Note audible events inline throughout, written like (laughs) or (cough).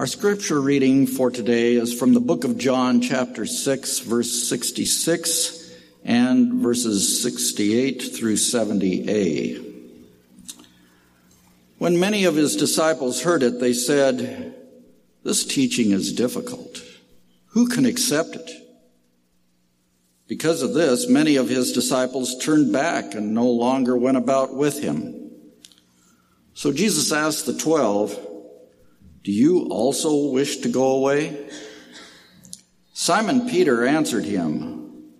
Our scripture reading for today is from the book of John, chapter 6, verse 66 and verses 68 through 70a. When many of his disciples heard it, they said, This teaching is difficult. Who can accept it? Because of this, many of his disciples turned back and no longer went about with him. So Jesus asked the twelve, Do you also wish to go away? Simon Peter answered him,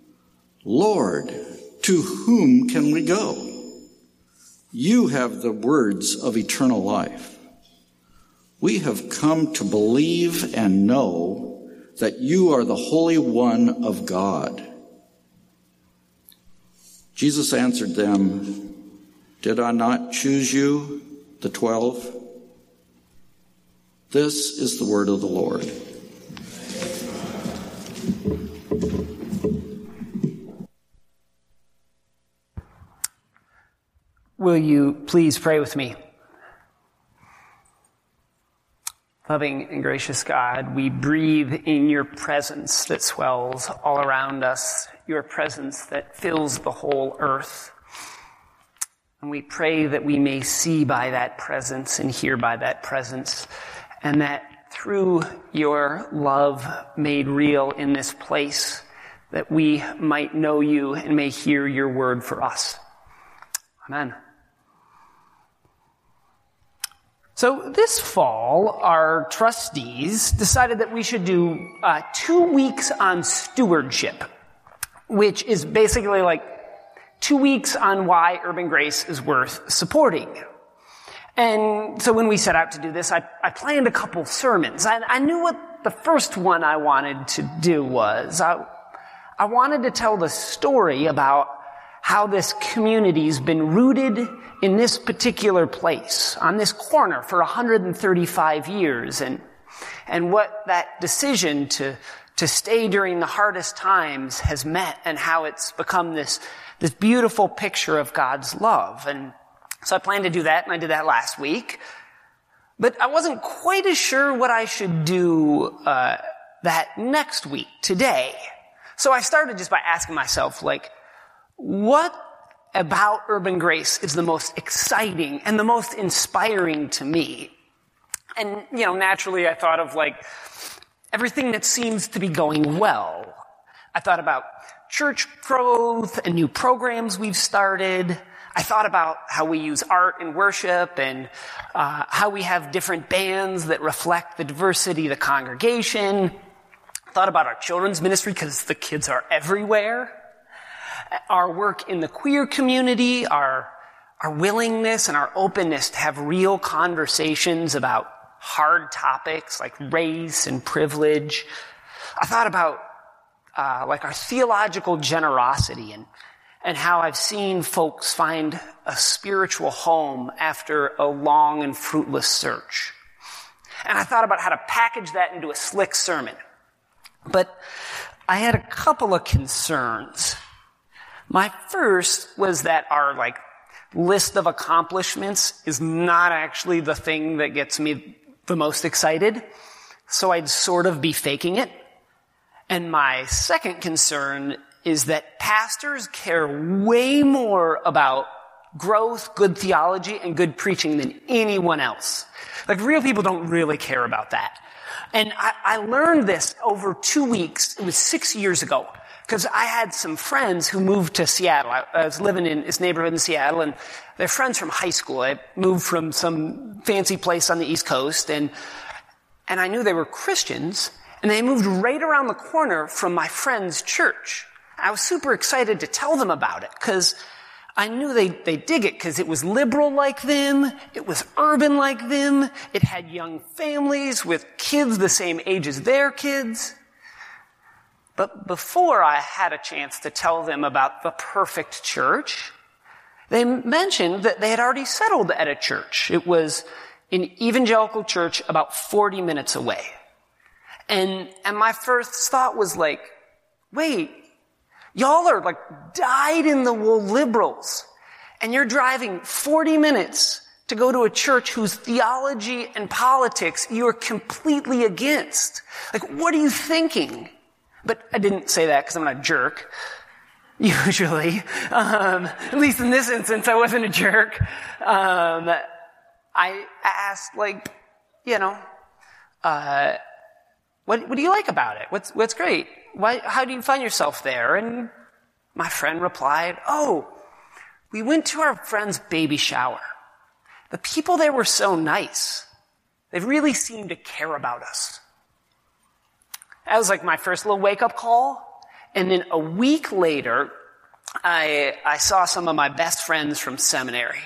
Lord, to whom can we go? You have the words of eternal life. We have come to believe and know that you are the Holy One of God. Jesus answered them, Did I not choose you, the twelve? This is the word of the Lord. Will you please pray with me? Loving and gracious God, we breathe in your presence that swells all around us, your presence that fills the whole earth. And we pray that we may see by that presence and hear by that presence, and that through your love made real in this place, that we might know you and may hear your word for us. Amen. So this fall, our trustees decided that we should do uh, two weeks on stewardship, which is basically like two weeks on why Urban Grace is worth supporting. And so when we set out to do this, I, I planned a couple sermons. I, I, knew what the first one I wanted to do was. I, I wanted to tell the story about how this community's been rooted in this particular place, on this corner for 135 years, and, and what that decision to, to stay during the hardest times has meant and how it's become this, this beautiful picture of God's love. And so I planned to do that, and I did that last week. But I wasn't quite as sure what I should do uh, that next week, today. So I started just by asking myself, like, what about urban grace is the most exciting and the most inspiring to me? And, you know, naturally I thought of like everything that seems to be going well. I thought about church growth and new programs we've started. I thought about how we use art in worship and uh, how we have different bands that reflect the diversity of the congregation. I thought about our children's ministry because the kids are everywhere our work in the queer community, our, our willingness and our openness to have real conversations about hard topics like race and privilege. I thought about uh, like our theological generosity and and how I've seen folks find a spiritual home after a long and fruitless search. And I thought about how to package that into a slick sermon. But I had a couple of concerns. My first was that our like list of accomplishments is not actually the thing that gets me the most excited. So I'd sort of be faking it. And my second concern is that pastors care way more about growth, good theology, and good preaching than anyone else. Like real people don't really care about that. And I, I learned this over two weeks. It was six years ago because I had some friends who moved to Seattle. I, I, was living in this neighborhood in Seattle, and they're friends from high school. I moved from some fancy place on the East Coast, and and I knew they were Christians, and they moved right around the corner from my friend's church. I was super excited to tell them about it because I knew they they dig it because it was liberal like them, it was urban like them, it had young families with kids the same age as their kids. But before I had a chance to tell them about the perfect church, they mentioned that they had already settled at a church. It was an evangelical church about 40 minutes away. And, and my first thought was like, wait, y'all are like dyed in the wool liberals and you're driving 40 minutes to go to a church whose theology and politics you are completely against. Like, what are you thinking? But I didn't say that because I'm not a jerk. (laughs) Usually. Um, at least in this instance, I wasn't a jerk. Um, I asked, like, you know, uh, what, what do you like about it? What's, what's great? Why, how do you find yourself there? And my friend replied, Oh, we went to our friend's baby shower. The people there were so nice. They really seemed to care about us. That was like my first little wake up call. And then a week later, I, I saw some of my best friends from seminary,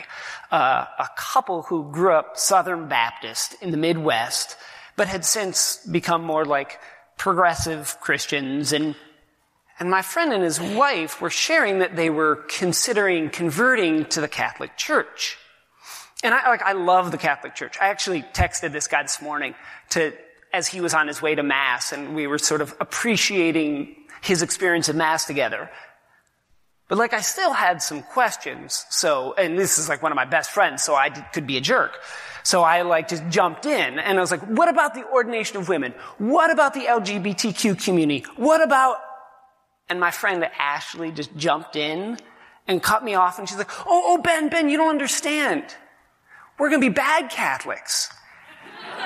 uh, a couple who grew up Southern Baptist in the Midwest, but had since become more like progressive Christians and and my friend and his wife were sharing that they were considering converting to the Catholic Church. And I, like, I love the Catholic Church. I actually texted this guy this morning to, as he was on his way to Mass, and we were sort of appreciating his experience of Mass together. But like, I still had some questions. So, and this is like one of my best friends, so I could be a jerk. So I like just jumped in and I was like, what about the ordination of women? What about the LGBTQ community? What about and my friend Ashley just jumped in and cut me off and she's like, Oh, oh, Ben, Ben, you don't understand. We're going to be bad Catholics. (laughs)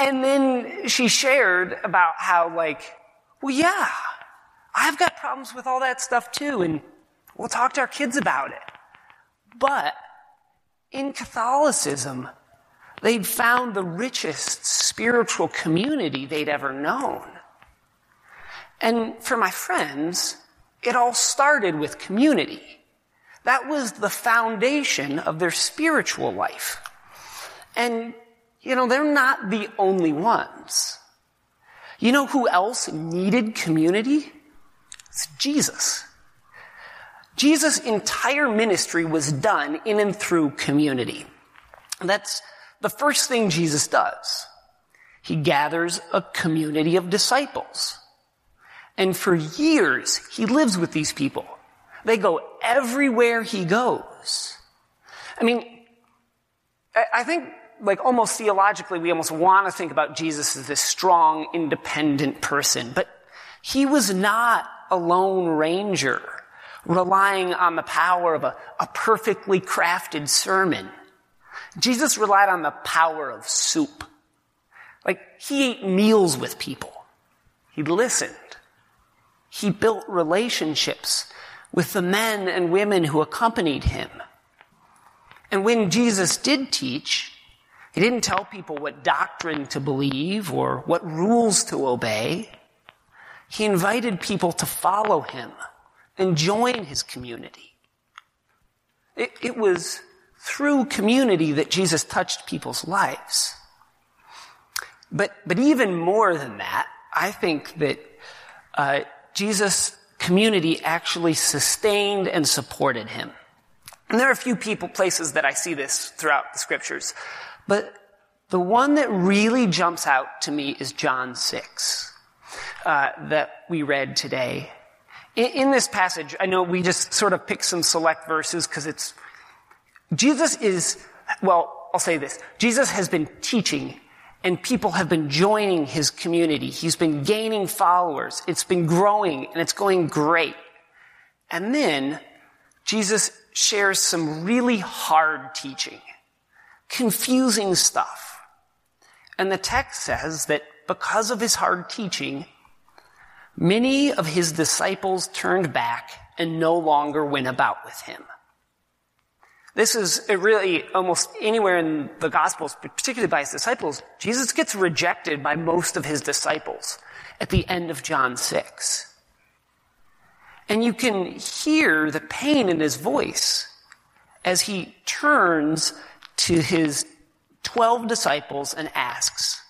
and then she shared about how like, well, yeah, I've got problems with all that stuff too. And we'll talk to our kids about it. But in Catholicism, they'd found the richest spiritual community they'd ever known. And for my friends, it all started with community. That was the foundation of their spiritual life. And, you know, they're not the only ones. You know who else needed community? It's Jesus. Jesus' entire ministry was done in and through community. That's the first thing Jesus does. He gathers a community of disciples. And for years, he lives with these people. They go everywhere he goes. I mean, I think, like, almost theologically, we almost want to think about Jesus as this strong, independent person. But he was not a lone ranger relying on the power of a, a perfectly crafted sermon. Jesus relied on the power of soup. Like, he ate meals with people. He listened. He built relationships with the men and women who accompanied him. And when Jesus did teach, he didn't tell people what doctrine to believe or what rules to obey. He invited people to follow him and join his community. It, it was through community that Jesus touched people's lives. But, but even more than that, I think that uh, Jesus' community actually sustained and supported him. And there are a few people, places that I see this throughout the scriptures. But the one that really jumps out to me is John 6, uh, that we read today. In, this passage, I know we just sort of pick some select verses because it's, Jesus is, well, I'll say this. Jesus has been teaching and people have been joining his community. He's been gaining followers. It's been growing and it's going great. And then Jesus shares some really hard teaching, confusing stuff. And the text says that because of his hard teaching, many of his disciples turned back and no longer went about with him. This is really almost anywhere in the Gospels, particularly by his disciples. Jesus gets rejected by most of his disciples at the end of John 6. And you can hear the pain in his voice as he turns to his 12 disciples and asks,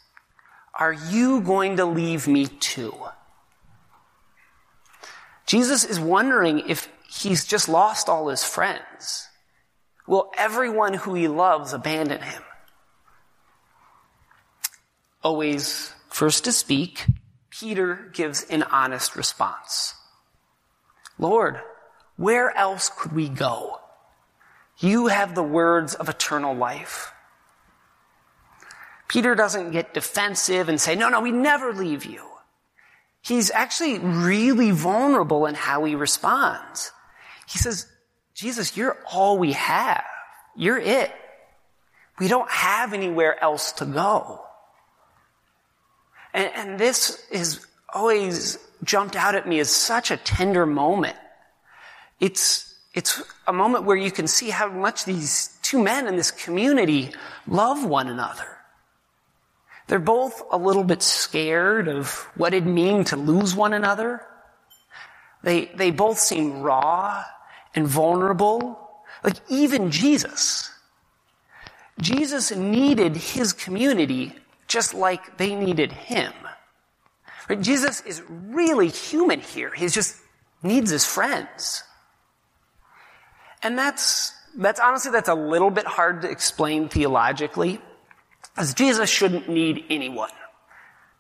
Are you going to leave me too? Jesus is wondering if he's just lost all his friends. Will everyone who he loves abandon him? Always first to speak, Peter gives an honest response. Lord, where else could we go? You have the words of eternal life. Peter doesn't get defensive and say, no, no, we never leave you. He's actually really vulnerable in how he responds. He says, Jesus, you're all we have. You're it. We don't have anywhere else to go. And, and this has always jumped out at me as such a tender moment. It's, it's a moment where you can see how much these two men in this community love one another. They're both a little bit scared of what it'd mean to lose one another. They, they both seem raw and vulnerable. Like even Jesus. Jesus needed his community just like they needed him. Right? Jesus is really human here. He just needs his friends. And that's, that's honestly, that's a little bit hard to explain theologically, as Jesus shouldn't need anyone.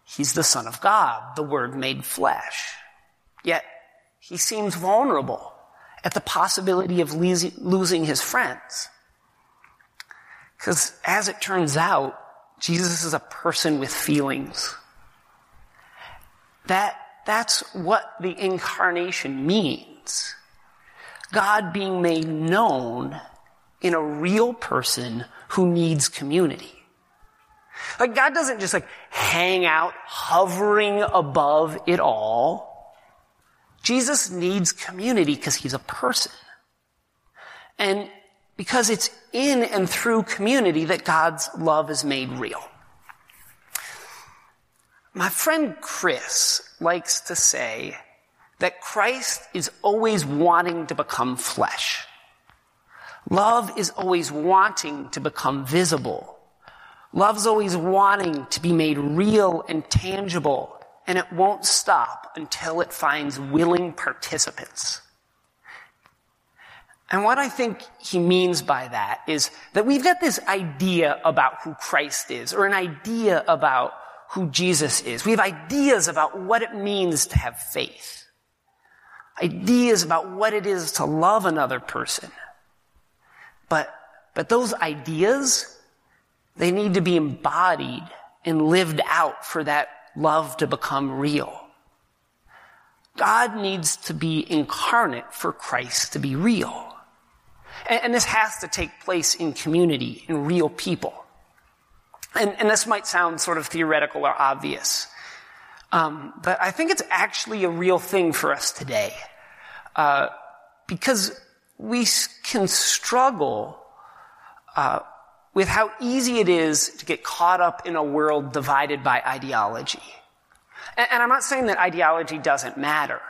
He's the Son of God, the Word made flesh. Yet, he seems vulnerable at the possibility of losing his friends. Because as it turns out, Jesus is a person with feelings. That, that's what the incarnation means. God being made known in a real person who needs community. Like God doesn't just like hang out hovering above it all. Jesus needs community because he's a person. And because it's in and through community that God's love is made real. My friend Chris likes to say that Christ is always wanting to become flesh. Love is always wanting to become visible. Love's always wanting to be made real and tangible, and it won't stop until it finds willing participants. And what I think he means by that is that we've got this idea about who Christ is, or an idea about who Jesus is. We have ideas about what it means to have faith. Ideas about what it is to love another person. But, but those ideas, they need to be embodied and lived out for that love to become real. God needs to be incarnate for Christ to be real. And, and this has to take place in community, in real people. And, and this might sound sort of theoretical or obvious. Um, but I think it's actually a real thing for us today. Uh, because we can struggle uh, with how easy it is to get caught up in a world divided by ideology. And, and I'm not saying that ideology doesn't matter.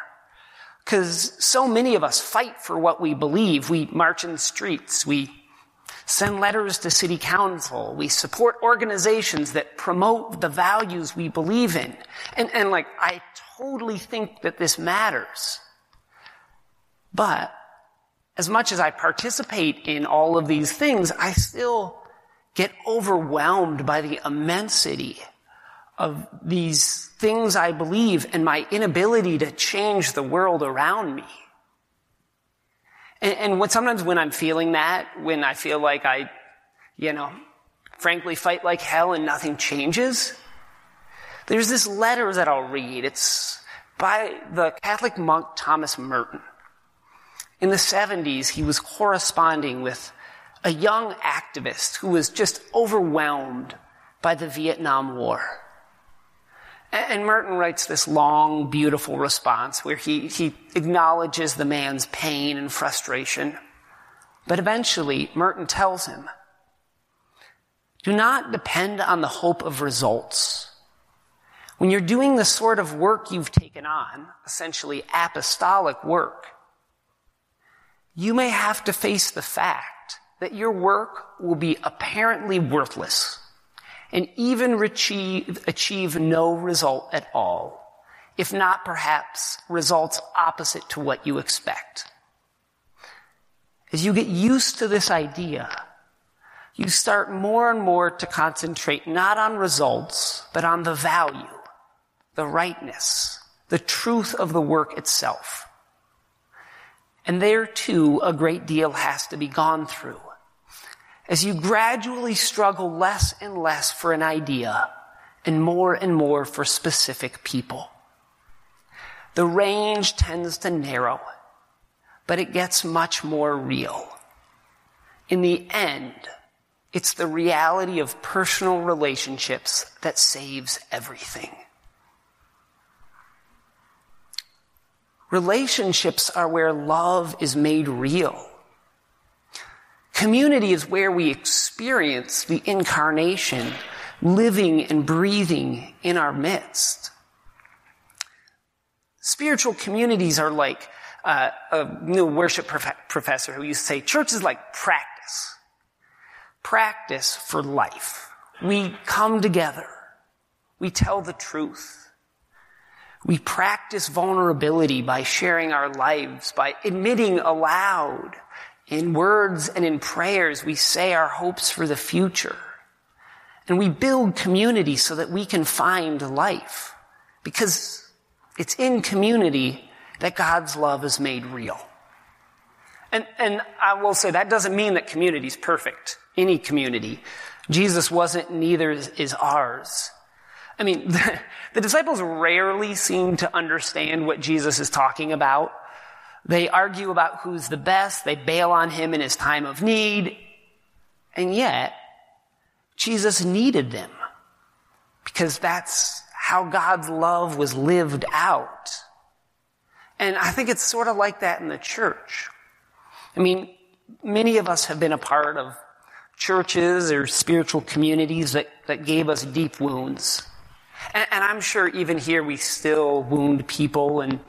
Because so many of us fight for what we believe. We march in the streets. We send letters to city council. We support organizations that promote the values we believe in. And, and like, I totally think that this matters. But as much as I participate in all of these things, I still get overwhelmed by the immensity of these things I believe and my inability to change the world around me. And, and sometimes when I'm feeling that, when I feel like I, you know, frankly fight like hell and nothing changes, there's this letter that I'll read. It's by the Catholic monk Thomas Merton. In the 70s, he was corresponding with a young activist who was just overwhelmed by the Vietnam War. And Merton writes this long, beautiful response where he, he acknowledges the man's pain and frustration. But eventually, Merton tells him, do not depend on the hope of results. When you're doing the sort of work you've taken on, essentially apostolic work, you may have to face the fact that your work will be apparently worthless and even achieve, achieve no result at all, if not perhaps results opposite to what you expect. As you get used to this idea, you start more and more to concentrate not on results, but on the value, the rightness, the truth of the work itself. And there too, a great deal has to be gone through. As you gradually struggle less and less for an idea and more and more for specific people. The range tends to narrow, but it gets much more real. In the end, it's the reality of personal relationships that saves everything. Relationships are where love is made real. Community is where we experience the incarnation living and breathing in our midst. Spiritual communities are like uh, a new worship prof- professor who used to say, church is like practice. Practice for life. We come together. We tell the truth. We practice vulnerability by sharing our lives, by admitting aloud in words and in prayers, we say our hopes for the future. And we build community so that we can find life. Because it's in community that God's love is made real. And, and I will say that doesn't mean that community is perfect. Any community. Jesus wasn't, neither is ours. I mean, the, (laughs) the disciples rarely seem to understand what Jesus is talking about. They argue about who's the best. They bail on him in his time of need. And yet, Jesus needed them because that's how God's love was lived out. And I think it's sort of like that in the church. I mean, many of us have been a part of churches or spiritual communities that, that gave us deep wounds. And, and I'm sure even here we still wound people, and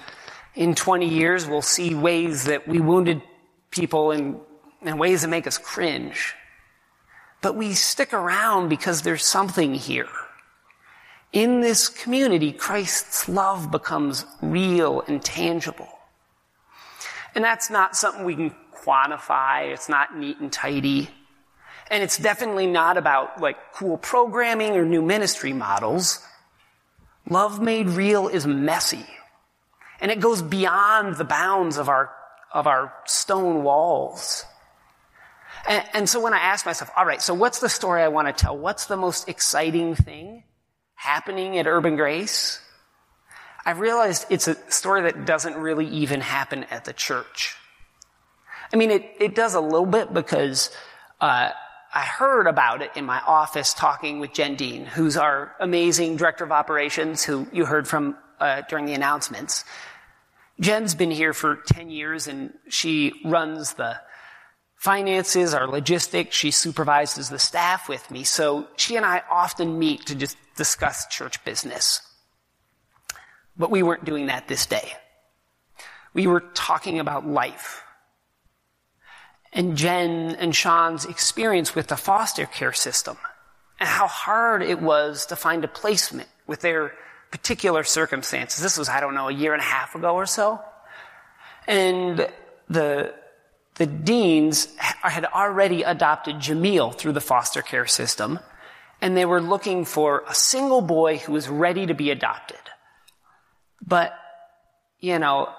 in 20 years we'll see ways that we wounded people in, in ways that make us cringe. But we stick around because there's something here. In this community, Christ's love becomes real and tangible. And that's not something we can quantify. It's not neat and tidy. And it's definitely not about like cool programming or new ministry models. Love made real is messy. And it goes beyond the bounds of our, of our stone walls. And, and, so when I ask myself, all right, so what's the story I want to tell? What's the most exciting thing happening at Urban Grace? I've realized it's a story that doesn't really even happen at the church. I mean, it, it does a little bit because uh, I heard about it in my office talking with Jen Dean, who's our amazing director of operations, who you heard from uh, during the announcements. Jen's been here for 10 years and she runs the finances, our logistics. She supervises the staff with me. So she and I often meet to just discuss church business. But we weren't doing that this day. We were talking about life and Jen and Sean's experience with the foster care system and how hard it was to find a placement with their particular circumstances. This was, I don't know, a year and a half ago or so. And the, the deans had already adopted Jamil through the foster care system, and they were looking for a single boy who was ready to be adopted. But, you know,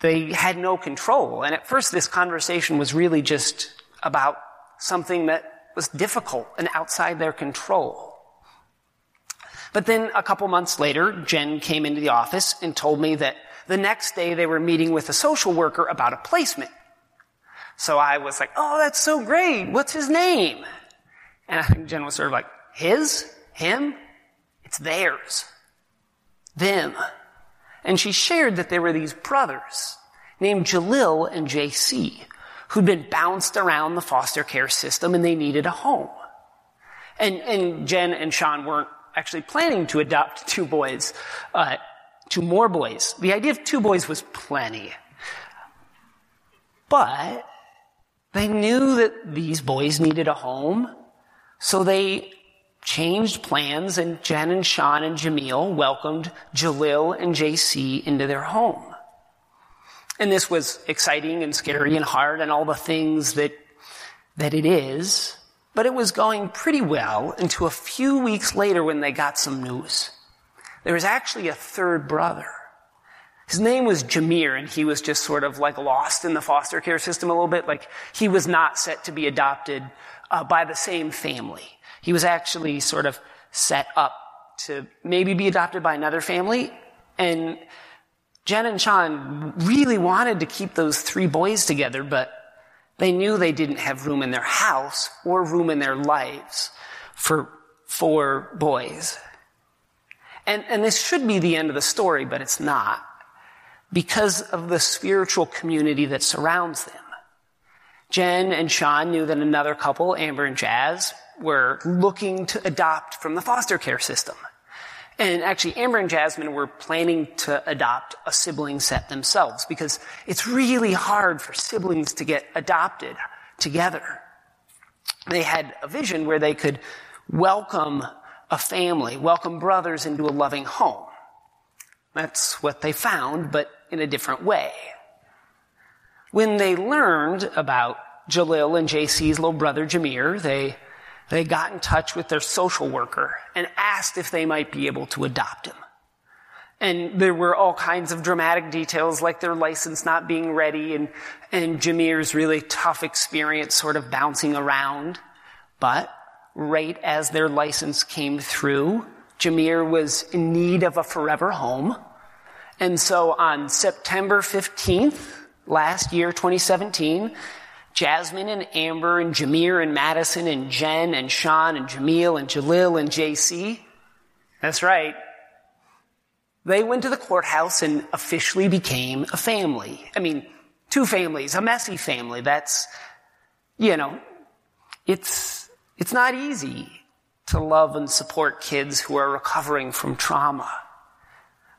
they had no control. And at first, this conversation was really just about something that was difficult and outside their control. But then a couple months later, Jen came into the office and told me that the next day they were meeting with a social worker about a placement. So I was like, oh, that's so great. What's his name? And I think Jen was sort of like, his? Him? It's theirs. Them. And she shared that there were these brothers named Jalil and JC who'd been bounced around the foster care system and they needed a home. And, and Jen and Sean weren't actually planning to adopt two boys, uh, two more boys. The idea of two boys was plenty. But they knew that these boys needed a home, so they changed plans and Jen and Sean and Jamil welcomed Jalil and JC into their home. And this was exciting and scary and hard and all the things that, that it is. But it was going pretty well until a few weeks later when they got some news. There was actually a third brother. his name was Jameer, and he was just sort of like lost in the foster care system a little bit. Like he was not set to be adopted uh, by the same family. He was actually sort of set up to maybe be adopted by another family. And Jen and Sean really wanted to keep those three boys together, but they knew they didn't have room in their house or room in their lives for four boys. And, and this should be the end of the story, but it's not because of the spiritual community that surrounds them. Jen and Sean knew that another couple, Amber and Jazz, were looking to adopt from the foster care system. And actually, Amber and Jasmine were planning to adopt a sibling set themselves because it's really hard for siblings to get adopted together. They had a vision where they could welcome a family, welcome brothers into a loving home. That's what they found, but in a different way. When they learned about Jalil and JC's little brother Jameer, they, they got in touch with their social worker and asked if they might be able to adopt him. And there were all kinds of dramatic details like their license not being ready and, and Jameer's really tough experience sort of bouncing around. But right as their license came through, Jameer was in need of a forever home. And so on September 15th, last year, 2017, Jasmine and Amber and Jameer and Madison and Jen and Sean and Jamil and Jalil and JC. That's right. They went to the courthouse and officially became a family. I mean, two families, a messy family. That's, you know, it's, it's not easy to love and support kids who are recovering from trauma.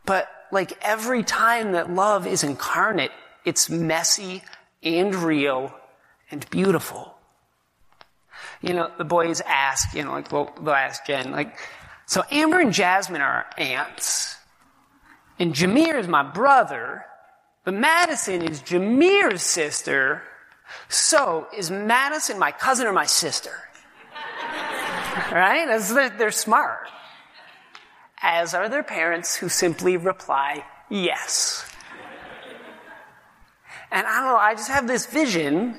But like every time that love is incarnate, it's messy and real and beautiful. You know, the boys ask, you know, like, well, they'll ask Jen, like, so Amber and Jasmine are aunts, and Jameer is my brother, but Madison is Jameer's sister, so is Madison my cousin or my sister? (laughs) right? They're, they're smart. As are their parents who simply reply, yes. And I don't know, I just have this vision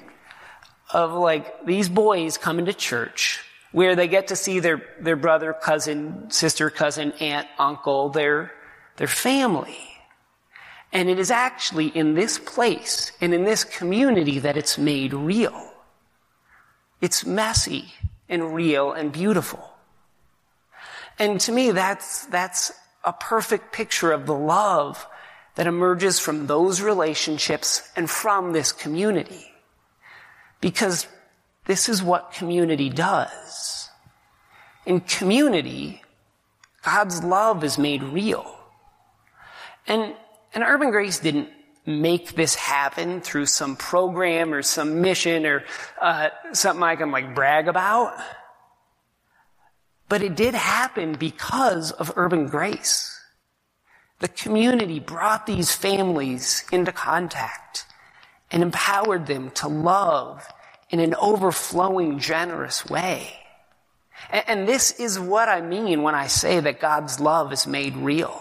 of like these boys coming to church where they get to see their, their brother, cousin, sister, cousin, aunt, uncle, their, their family. And it is actually in this place and in this community that it's made real. It's messy and real and beautiful. And to me, that's, that's a perfect picture of the love that emerges from those relationships and from this community. Because this is what community does. In community, God's love is made real. And, and Urban Grace didn't make this happen through some program or some mission or uh, something I can like brag about. But it did happen because of urban grace. The community brought these families into contact and empowered them to love in an overflowing, generous way. And, and this is what I mean when I say that God's love is made real.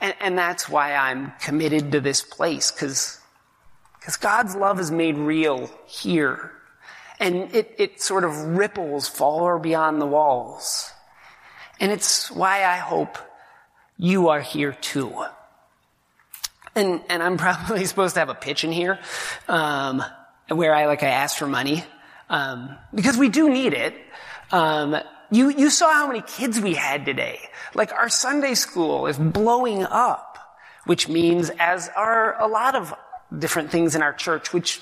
And, and that's why I'm committed to this place, because God's love is made real here and it, it sort of ripples far beyond the walls. And it's why I hope you are here too. And, and I'm (laughs) probably supposed to have a pitch in here, um, where I like I ask for money, um, because we do need it. Um, you you saw how many kids we had today. Like our Sunday school is blowing up, which means as are a lot of different things in our church, which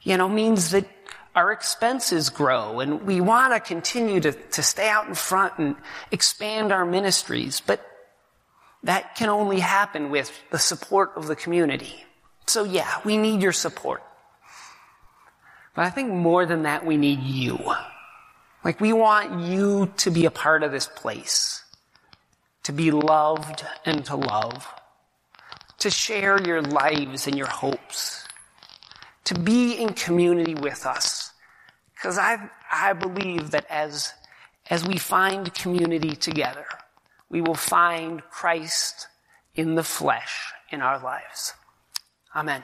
you know means that our expenses grow and we want to continue to, to stay out in front and expand our ministries. But that can only happen with the support of the community. So yeah, we need your support. But I think more than that, we need you. Like we want you to be a part of this place. To be loved and to love. To share your lives and your hopes to be in community with us. Because I, I believe that as, as we find community together, we will find Christ in the flesh in our lives. Amen.